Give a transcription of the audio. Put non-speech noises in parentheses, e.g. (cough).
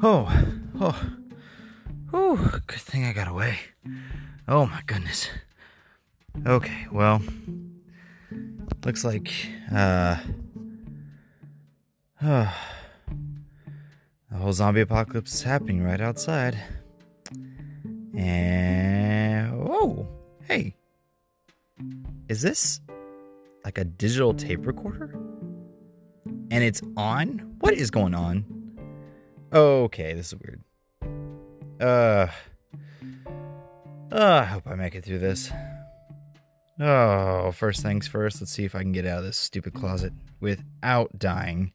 Oh, oh, oh, good thing I got away. Oh my goodness. Okay, well, looks like, uh, uh, (sighs) the whole zombie apocalypse is happening right outside. And, oh, hey, is this like a digital tape recorder? And it's on? What is going on? Okay, this is weird. Uh, uh, I hope I make it through this. Oh, first things first, let's see if I can get out of this stupid closet without dying.